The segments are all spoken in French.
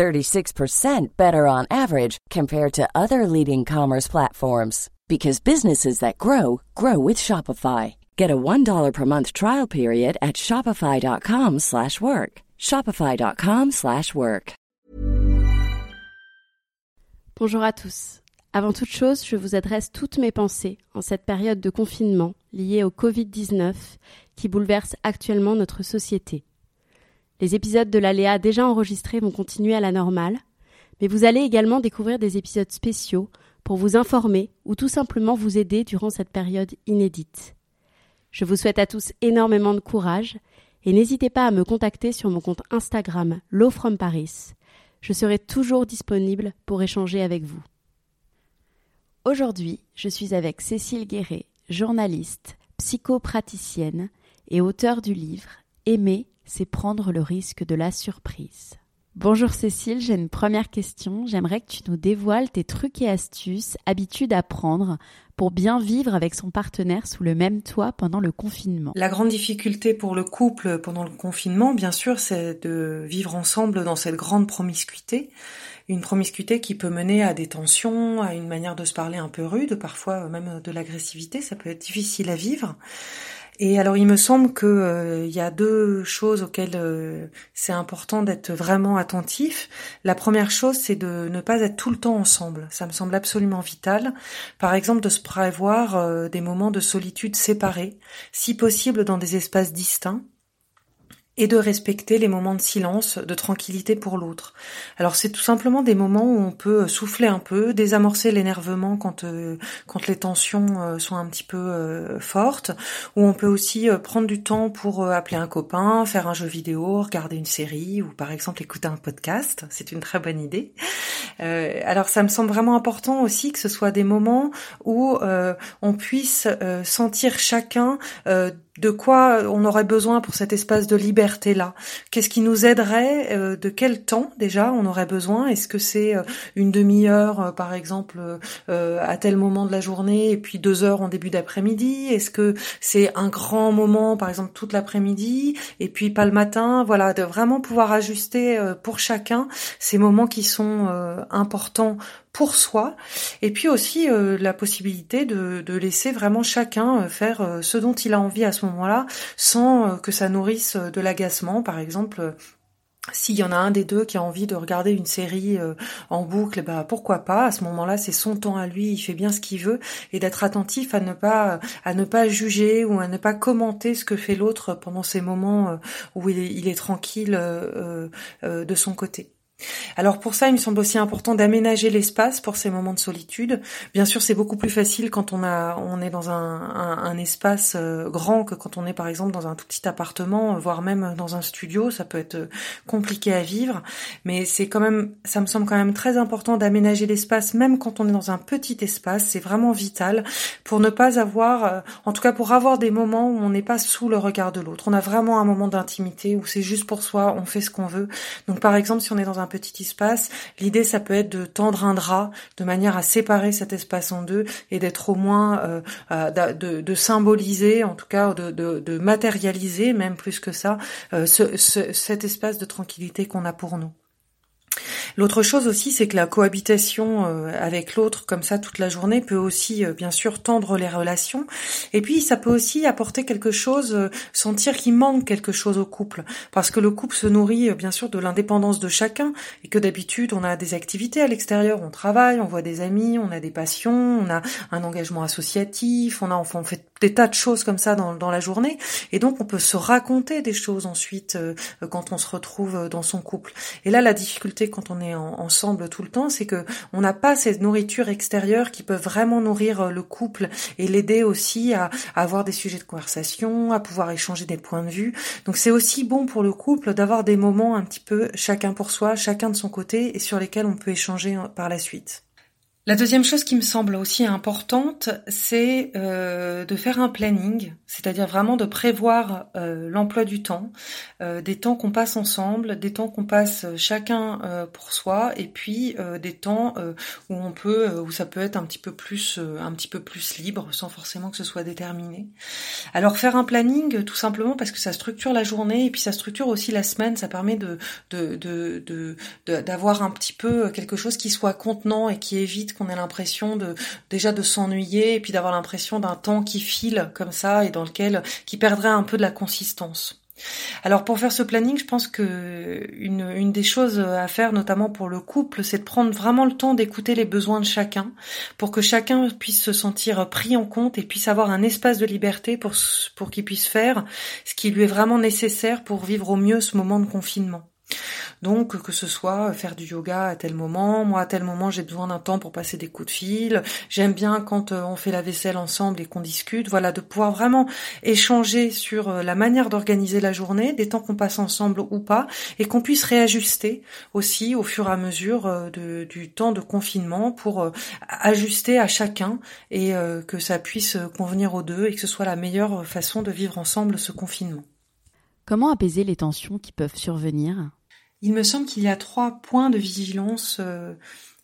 36% better on average compared to other leading commerce platforms because businesses that grow grow with Shopify. Get a $1 per month trial period at shopify.com/work. shopify.com/work. Bonjour à tous. Avant toute chose, je vous adresse toutes mes pensées en cette période de confinement liée au Covid-19 qui bouleverse actuellement notre société. Les épisodes de l'Aléa déjà enregistrés vont continuer à la normale, mais vous allez également découvrir des épisodes spéciaux pour vous informer ou tout simplement vous aider durant cette période inédite. Je vous souhaite à tous énormément de courage et n'hésitez pas à me contacter sur mon compte Instagram Low from Paris. Je serai toujours disponible pour échanger avec vous. Aujourd'hui, je suis avec Cécile Guéret, journaliste, psychopraticienne et auteure du livre Aimer, c'est prendre le risque de la surprise. Bonjour Cécile, j'ai une première question. J'aimerais que tu nous dévoiles tes trucs et astuces, habitudes à prendre pour bien vivre avec son partenaire sous le même toit pendant le confinement. La grande difficulté pour le couple pendant le confinement, bien sûr, c'est de vivre ensemble dans cette grande promiscuité. Une promiscuité qui peut mener à des tensions, à une manière de se parler un peu rude, parfois même de l'agressivité. Ça peut être difficile à vivre. Et alors il me semble que euh, il y a deux choses auxquelles euh, c'est important d'être vraiment attentif. La première chose, c'est de ne pas être tout le temps ensemble. Ça me semble absolument vital. Par exemple, de se prévoir euh, des moments de solitude séparés, si possible dans des espaces distincts et de respecter les moments de silence, de tranquillité pour l'autre. Alors c'est tout simplement des moments où on peut souffler un peu, désamorcer l'énervement quand euh, quand les tensions euh, sont un petit peu euh, fortes, où on peut aussi prendre du temps pour appeler un copain, faire un jeu vidéo, regarder une série ou par exemple écouter un podcast, c'est une très bonne idée. alors ça me semble vraiment important aussi que ce soit des moments où on puisse sentir chacun de quoi on aurait besoin pour cet espace de liberté là Qu'est-ce qui nous aiderait euh, De quel temps déjà on aurait besoin? Est-ce que c'est euh, une demi-heure euh, par exemple à tel moment de la journée et puis deux heures en début d'après-midi? Est-ce que c'est un grand moment par exemple toute l'après-midi? Et puis pas le matin? Voilà, de vraiment pouvoir ajuster pour chacun ces moments qui sont importants pour soi, et puis aussi euh, la possibilité de, laisser vraiment chacun euh, faire euh, ce dont il a envie à ce moment-là, sans que ça nourrisse de l'agacement. Par exemple, s'il y en a un des deux qui a envie de regarder une série en boucle, bah pourquoi pas? À ce moment-là, c'est son temps à lui, il fait bien ce qu'il veut, et d'être attentif à ne pas à ne pas juger ou à ne pas commenter ce que fait l'autre pendant ces moments où il est tranquille de son côté. Alors pour ça, il me semble aussi important d'aménager l'espace pour ces moments de solitude. Bien sûr, c'est beaucoup plus facile quand on a, on est dans un, un, espace euh, grand que quand on est par exemple dans un tout petit appartement, voire même dans un studio. Ça peut être euh, compliqué à vivre, mais c'est quand même, ça me semble quand même très important d'aménager l'espace, même quand on est dans un petit espace. C'est vraiment vital pour ne pas avoir, euh, en tout cas pour avoir des moments où on n'est pas sous le regard de l'autre. On a vraiment un moment d'intimité où c'est juste pour soi, on fait ce qu'on veut. Donc par exemple, si on est dans un petit espace. L'idée, ça peut être de tendre un drap de manière à séparer cet espace en deux et d'être au moins euh, euh, de, symboliser, en tout cas de, de, matérialiser, même plus que ça, euh, cet espace de tranquillité qu'on a pour nous. L'autre chose aussi, c'est que la cohabitation euh, avec l'autre comme ça toute la journée peut aussi, euh, bien sûr, tendre les relations. Et puis, ça peut aussi apporter quelque chose, euh, sentir qu'il manque quelque chose au couple, parce que le couple se nourrit, bien sûr, de l'indépendance de chacun, et que d'habitude, on a des activités à l'extérieur, on travaille, on voit des amis, on a des passions, on a un engagement associatif, on a, enfin, on fait des tas de choses comme ça dans, dans la journée, et donc on peut se raconter des choses ensuite quand on se retrouve dans son couple. Et là, la difficulté quand on est ensemble tout le temps, c'est que on n'a pas cette nourriture extérieure qui peut vraiment nourrir euh, le couple et l'aider aussi à, avoir des sujets de conversation, à pouvoir échanger des points de vue. Donc c'est aussi bon pour le couple d'avoir des moments un petit peu chacun pour soi, chacun de son côté et sur lesquels on peut échanger euh, par la suite. La deuxième chose qui me semble aussi importante, c'est euh, de faire un planning, c'est-à-dire vraiment de prévoir euh, l'emploi du temps, euh, des temps qu'on passe ensemble, des temps qu'on passe chacun pour soi, et puis des temps où on peut, où ça peut être un petit peu plus, un petit peu plus libre, sans forcément que ce soit déterminé. Alors faire un planning, tout simplement parce que ça structure la journée et puis ça structure aussi la semaine, ça permet de d'avoir de, de, un petit peu quelque chose qui soit contenant et qui évite qu'on ait l'impression de déjà de s'ennuyer et puis d'avoir l'impression d'un temps qui file comme ça et dans lequel qui perdrait un peu de la consistance. Alors pour faire ce planning, je pense que une, une, des choses à faire, notamment pour le couple, c'est de prendre vraiment le temps d'écouter les besoins de chacun, pour que chacun puisse se sentir pris en compte et puisse avoir un espace de liberté pour, pour qu'il puisse faire ce qui lui est vraiment nécessaire pour vivre au mieux ce moment de confinement. Donc que ce soit faire du yoga à tel moment, moi à tel moment j'ai besoin d'un temps pour passer des coups de fil, j'aime bien quand euh, on fait la vaisselle ensemble et qu'on discute, voilà, de pouvoir vraiment échanger sur euh, la manière d'organiser la journée, des temps qu'on passe ensemble ou pas, et qu'on puisse réajuster aussi au fur et à mesure euh, du temps de confinement pour ajuster à chacun et que ça puisse convenir aux deux et que ce soit la meilleure façon de vivre ensemble ce confinement. Comment apaiser les tensions qui peuvent survenir? Il me semble qu'il y a trois points de vigilance euh,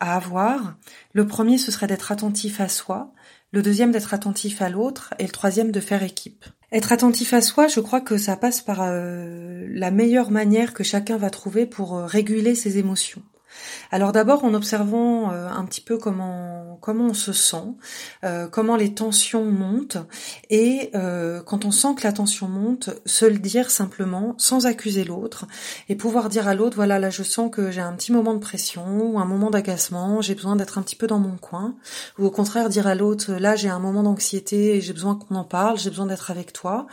à avoir. Le premier, ce serait d'être attentif à soi. Le deuxième, d'être attentif à l'autre. Et le troisième, de faire équipe. Être attentif à soi, je crois que ça passe par euh, la meilleure manière que chacun va trouver pour euh, réguler ses émotions. Alors d'abord en observant euh, un petit peu comment comment on se sent, euh, comment les tensions montent et euh, quand on sent que la tension monte, se le dire simplement sans accuser l'autre et pouvoir dire à l'autre voilà là je sens que j'ai un petit moment de pression ou un moment d'agacement, j'ai besoin d'être un petit peu dans mon coin ou au contraire dire à l'autre là j'ai un moment d'anxiété et j'ai besoin qu'on en parle, j'ai besoin d'être avec toi,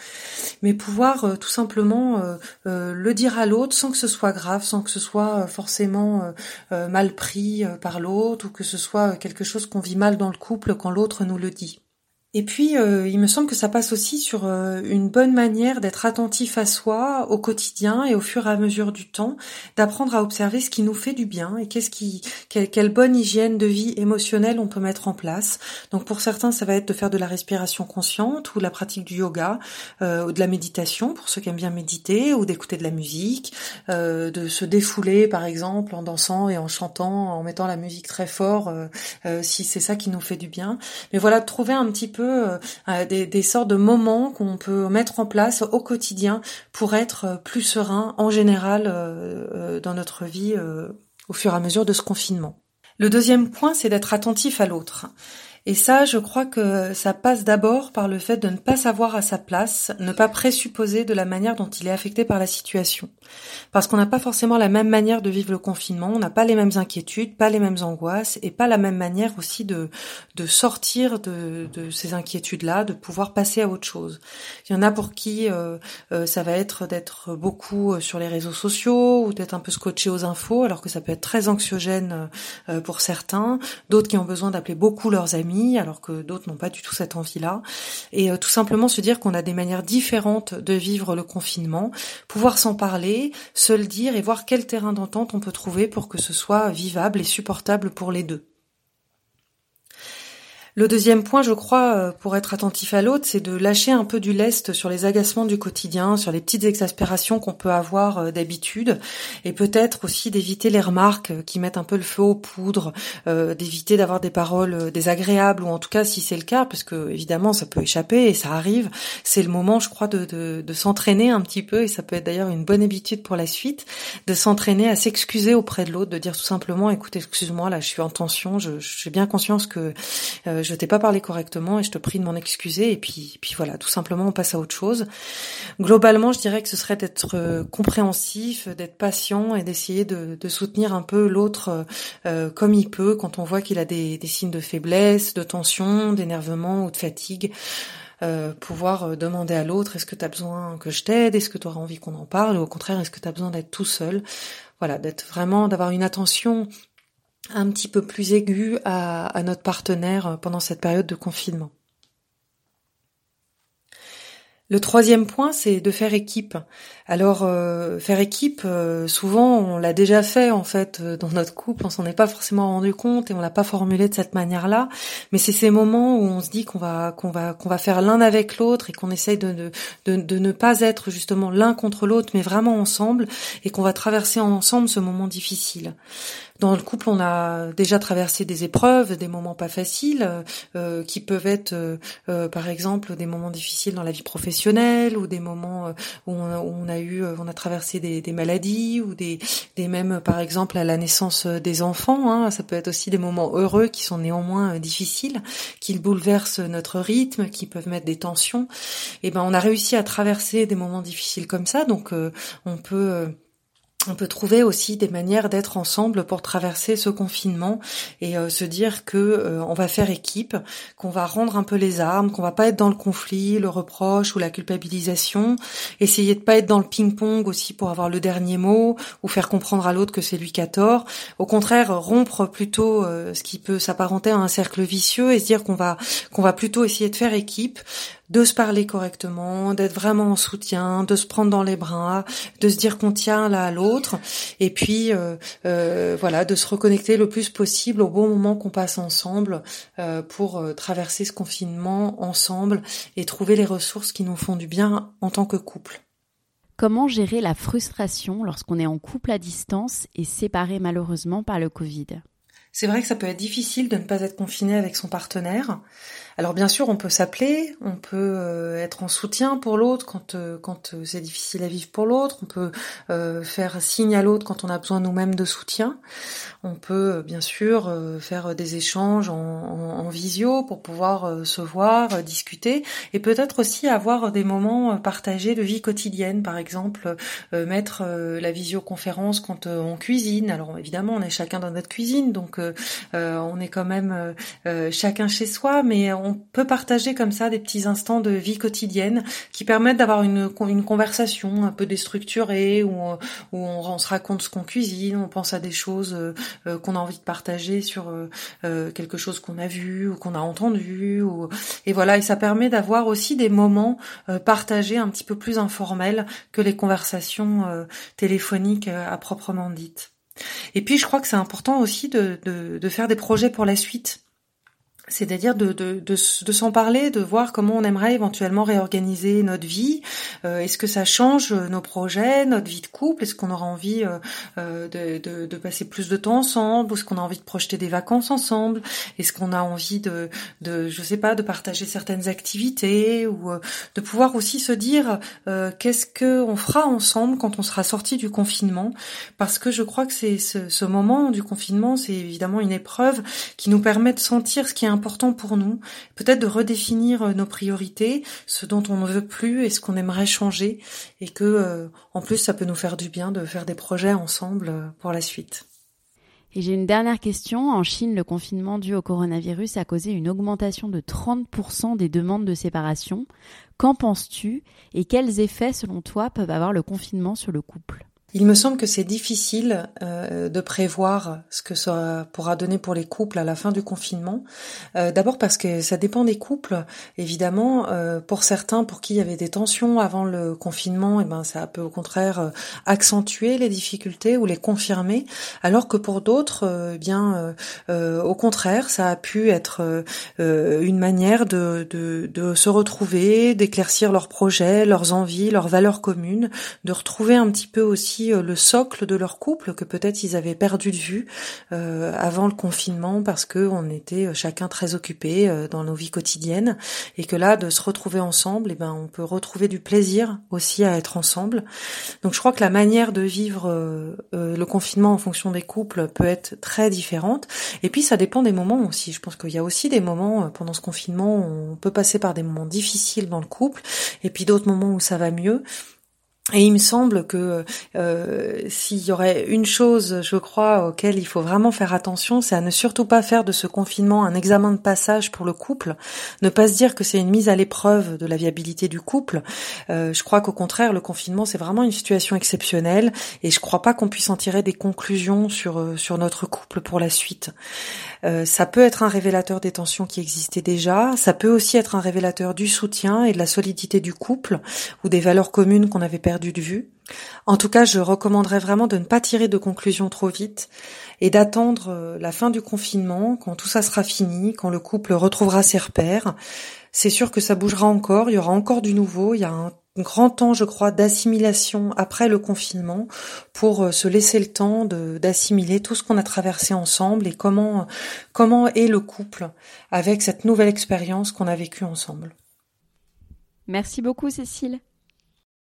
mais pouvoir tout simplement le dire à l'autre sans que ce soit grave, sans que ce soit forcément mal pris euh, par l'autre ou que ce soit quelque chose qu'on vit mal dans le couple quand l'autre nous le dit. Et puis, euh, il me semble que ça passe aussi sur euh, une bonne manière d'être attentif à soi au quotidien et au fur et à mesure du temps, d'apprendre à observer ce qui nous fait du bien et qu'est-ce qui, quelle, bonne hygiène de vie émotionnelle on peut mettre en place. Donc, pour certains, ça va être de faire de la respiration consciente ou la pratique du yoga euh, ou de la méditation pour ceux qui aiment bien méditer ou d'écouter de la musique, de se défouler par exemple en dansant et en chantant, en mettant la musique très fort si c'est ça qui nous fait du bien. Mais voilà, trouver un petit peu euh, euh, des, sortes de moments qu'on peut mettre en place au quotidien pour être euh, plus serein en général dans notre vie au fur et à mesure de ce confinement. Le deuxième point, c'est d'être attentif à l'autre. Et ça, je crois que ça passe d'abord par le fait de ne pas savoir à sa place, ne pas présupposer de la manière dont il est affecté par la situation. Parce qu'on n'a pas forcément la même manière de vivre le confinement, on n'a pas les mêmes inquiétudes, pas les mêmes angoisses, et pas la même manière aussi de, de sortir de, de ces inquiétudes-là, de pouvoir passer à autre chose. Il y en a pour qui euh, euh, ça va être d'être beaucoup euh, sur les réseaux sociaux ou d'être un peu scotché aux infos, alors que ça peut être très anxiogène pour certains. D'autres qui ont besoin d'appeler beaucoup leurs amis alors que d'autres n'ont pas du tout cette envie-là. Et euh, tout simplement se dire qu'on a des manières différentes de vivre le confinement, pouvoir s'en parler, se le dire et voir quel terrain d'entente on peut trouver pour que ce soit vivable et supportable pour les deux. Le deuxième point, je crois, euh, pour être attentif à l'autre, c'est de lâcher un peu du lest sur les agacements du quotidien, sur les petites exaspérations qu'on peut avoir euh, d'habitude, et peut-être aussi d'éviter les remarques euh, qui mettent un peu le feu aux poudres, d'éviter d'avoir des paroles désagréables, ou en tout cas, si c'est le cas, parce que évidemment, ça peut échapper et ça arrive, c'est le moment, je crois, de, de, de s'entraîner un petit peu, et ça peut être d'ailleurs une bonne habitude pour la suite, de s'entraîner à s'excuser auprès de l'autre, de dire tout simplement, écoute, excuse-moi, là, je suis en tension, j'ai bien conscience que je t'ai pas parlé correctement et je te prie de m'en excuser et puis puis voilà, tout simplement on passe à autre chose. Globalement, je dirais que ce serait d'être euh, compréhensif, d'être patient et d'essayer de, soutenir un peu l'autre euh, comme il peut quand on voit qu'il a des, des, signes de faiblesse, de tension, d'énervement ou de fatigue. Euh, pouvoir demander à l'autre est-ce que tu as besoin que je t'aide, est-ce que tu auras envie qu'on en parle, ou au contraire est-ce que tu as besoin d'être tout seul? Voilà, d'être vraiment d'avoir une attention un petit peu plus aigu à, notre partenaire pendant cette période de confinement. Le troisième point, c'est de faire équipe. Alors, euh, faire équipe, euh, souvent, on l'a déjà fait en fait euh, dans notre couple, on s'en est pas forcément rendu compte et on l'a pas formulé de cette manière-là. Mais c'est ces moments où on se dit qu'on va qu'on va qu'on va faire l'un avec l'autre et qu'on essaye de, de, de, ne pas être justement l'un contre l'autre, mais vraiment ensemble et qu'on va traverser ensemble ce moment difficile. Dans le couple, on a déjà traversé des épreuves, des moments pas faciles, euh, qui peuvent être, euh, par exemple, des moments difficiles dans la vie professionnelle ou des moments où on, a a eu, euh, on a traversé des, maladies ou des, des mêmes, par exemple, à la naissance euh, des enfants. Hein. ça peut être aussi des moments heureux qui sont néanmoins euh, difficiles, qui bouleversent notre rythme, qui peuvent mettre des tensions. Et ben, on a réussi à traverser des moments difficiles comme ça, donc on peut on peut trouver aussi des manières d'être ensemble pour traverser ce confinement et euh, se dire que euh, on va faire équipe, qu'on va rendre un peu les armes, qu'on va pas être dans le conflit, le reproche ou la culpabilisation, essayer de pas être dans le ping-pong aussi pour avoir le dernier mot ou faire comprendre à l'autre que c'est lui qui a tort. Au contraire, rompre plutôt euh, ce qui peut s'apparenter à un cercle vicieux et se dire qu'on va qu'on va plutôt essayer de faire équipe, de se parler correctement, d'être vraiment en soutien, de se prendre dans les bras, de se dire qu'on tient l'un à l'autre, et puis euh, euh, voilà, de se reconnecter le plus possible au bon moment qu'on passe ensemble euh, pour traverser ce confinement ensemble et trouver les ressources qui nous font du bien en tant que couple. Comment gérer la frustration lorsqu'on est en couple à distance et séparé malheureusement par le Covid? C'est vrai que ça peut être difficile de ne pas être confiné avec son partenaire. Alors bien sûr, on peut s'appeler, on peut euh, être en soutien pour l'autre quand euh, quand euh, c'est difficile à vivre pour l'autre, on peut faire signe à l'autre quand on a besoin nous-mêmes de soutien. On peut bien sûr faire des échanges en, en, visio pour pouvoir se voir, discuter et peut-être aussi avoir des moments partagés de vie quotidienne, par exemple mettre la visioconférence quand on cuisine. Alors évidemment, on est chacun dans notre cuisine, donc on est quand même euh, euh, chacun chez soi, mais on peut partager comme ça des petits instants de vie quotidienne qui permettent d'avoir une, une conversation un peu déstructurée où, où on, se raconte ce qu'on cuisine, on pense à des choses qu'on a envie de partager sur quelque chose qu'on a vu ou qu'on a entendu, et voilà, et ça permet d'avoir aussi des moments partagés un petit peu plus informels que les conversations téléphoniques à proprement dites. Et puis je crois que c'est important aussi de, de, faire des projets pour la suite c'est-à-dire de, de, de, s'en parler, de voir comment on aimerait éventuellement réorganiser notre vie. Euh, est-ce que ça change euh, nos projets, notre vie de couple? Est-ce qu'on aura envie euh, de, de, passer plus de temps ensemble? Est-ce qu'on a envie de projeter des vacances ensemble? Est-ce qu'on a envie de, de, je sais pas, de partager certaines activités? Ou de pouvoir aussi se dire qu'est-ce que on fera ensemble quand on sera sorti du confinement? Parce que je crois que c'est ce, ce moment du confinement, c'est évidemment une épreuve qui nous permet de sentir ce qui est important pour nous, peut-être de redéfinir euh, nos priorités, ce dont on ne veut plus et ce qu'on aimerait changer, et que euh, en plus ça peut nous faire du bien de faire des projets ensemble euh, pour la suite. Et j'ai une dernière question. En Chine, le confinement dû au coronavirus a causé une augmentation de 30% des demandes de séparation. Qu'en penses-tu et quels effets, selon toi, peuvent avoir le confinement sur le couple? Il me semble que c'est difficile euh, de prévoir ce que ça pourra donner pour les couples à la fin du confinement. Euh, d'abord parce que ça dépend des couples, évidemment. Euh, pour certains, pour qui il y avait des tensions avant le confinement, et eh ben ça peut au contraire accentuer les difficultés ou les confirmer, alors que pour d'autres, eh bien au contraire, ça a pu être une manière de, de, de se retrouver, d'éclaircir leurs projets, leurs envies, leurs valeurs communes, de retrouver un petit peu aussi euh, le socle de leur couple que peut-être ils avaient perdu de vue euh, avant le confinement parce que on était euh, chacun très occupé dans nos vies quotidiennes et que là de se retrouver ensemble, et eh ben on peut retrouver du plaisir aussi à être ensemble. Donc je crois que la manière de vivre le confinement en fonction des couples peut être très différente. Et puis ça dépend des moments aussi. Je pense qu'il y a aussi des moments pendant ce confinement on peut passer par des moments difficiles dans le couple et puis d'autres moments où ça va mieux. Et il me semble que euh, s'il y aurait une chose, je crois, auquel il faut vraiment faire attention, c'est à ne surtout pas faire de ce confinement un examen de passage pour le couple, ne pas se dire que c'est une mise à l'épreuve de la viabilité du couple. Euh, je crois qu'au contraire, le confinement, c'est vraiment une situation exceptionnelle, et je crois pas qu'on puisse en tirer des conclusions sur euh, sur notre couple pour la suite. Euh, ça peut être un révélateur des tensions qui existaient déjà, ça peut aussi être un révélateur du soutien et de la solidité du couple ou des valeurs communes qu'on avait de vue. En tout cas, je recommanderais vraiment de ne pas tirer de conclusions trop vite et d'attendre euh, la fin du confinement, quand tout ça sera fini, quand le couple retrouvera ses repères. C'est sûr que ça bougera encore, il y aura encore du nouveau, il y a un grand temps, je crois, d'assimilation après le confinement pour euh, se laisser le temps d'assimiler tout ce qu'on a traversé ensemble et comment, comment est le couple avec cette nouvelle expérience qu'on a vécue ensemble. Merci beaucoup, Cécile.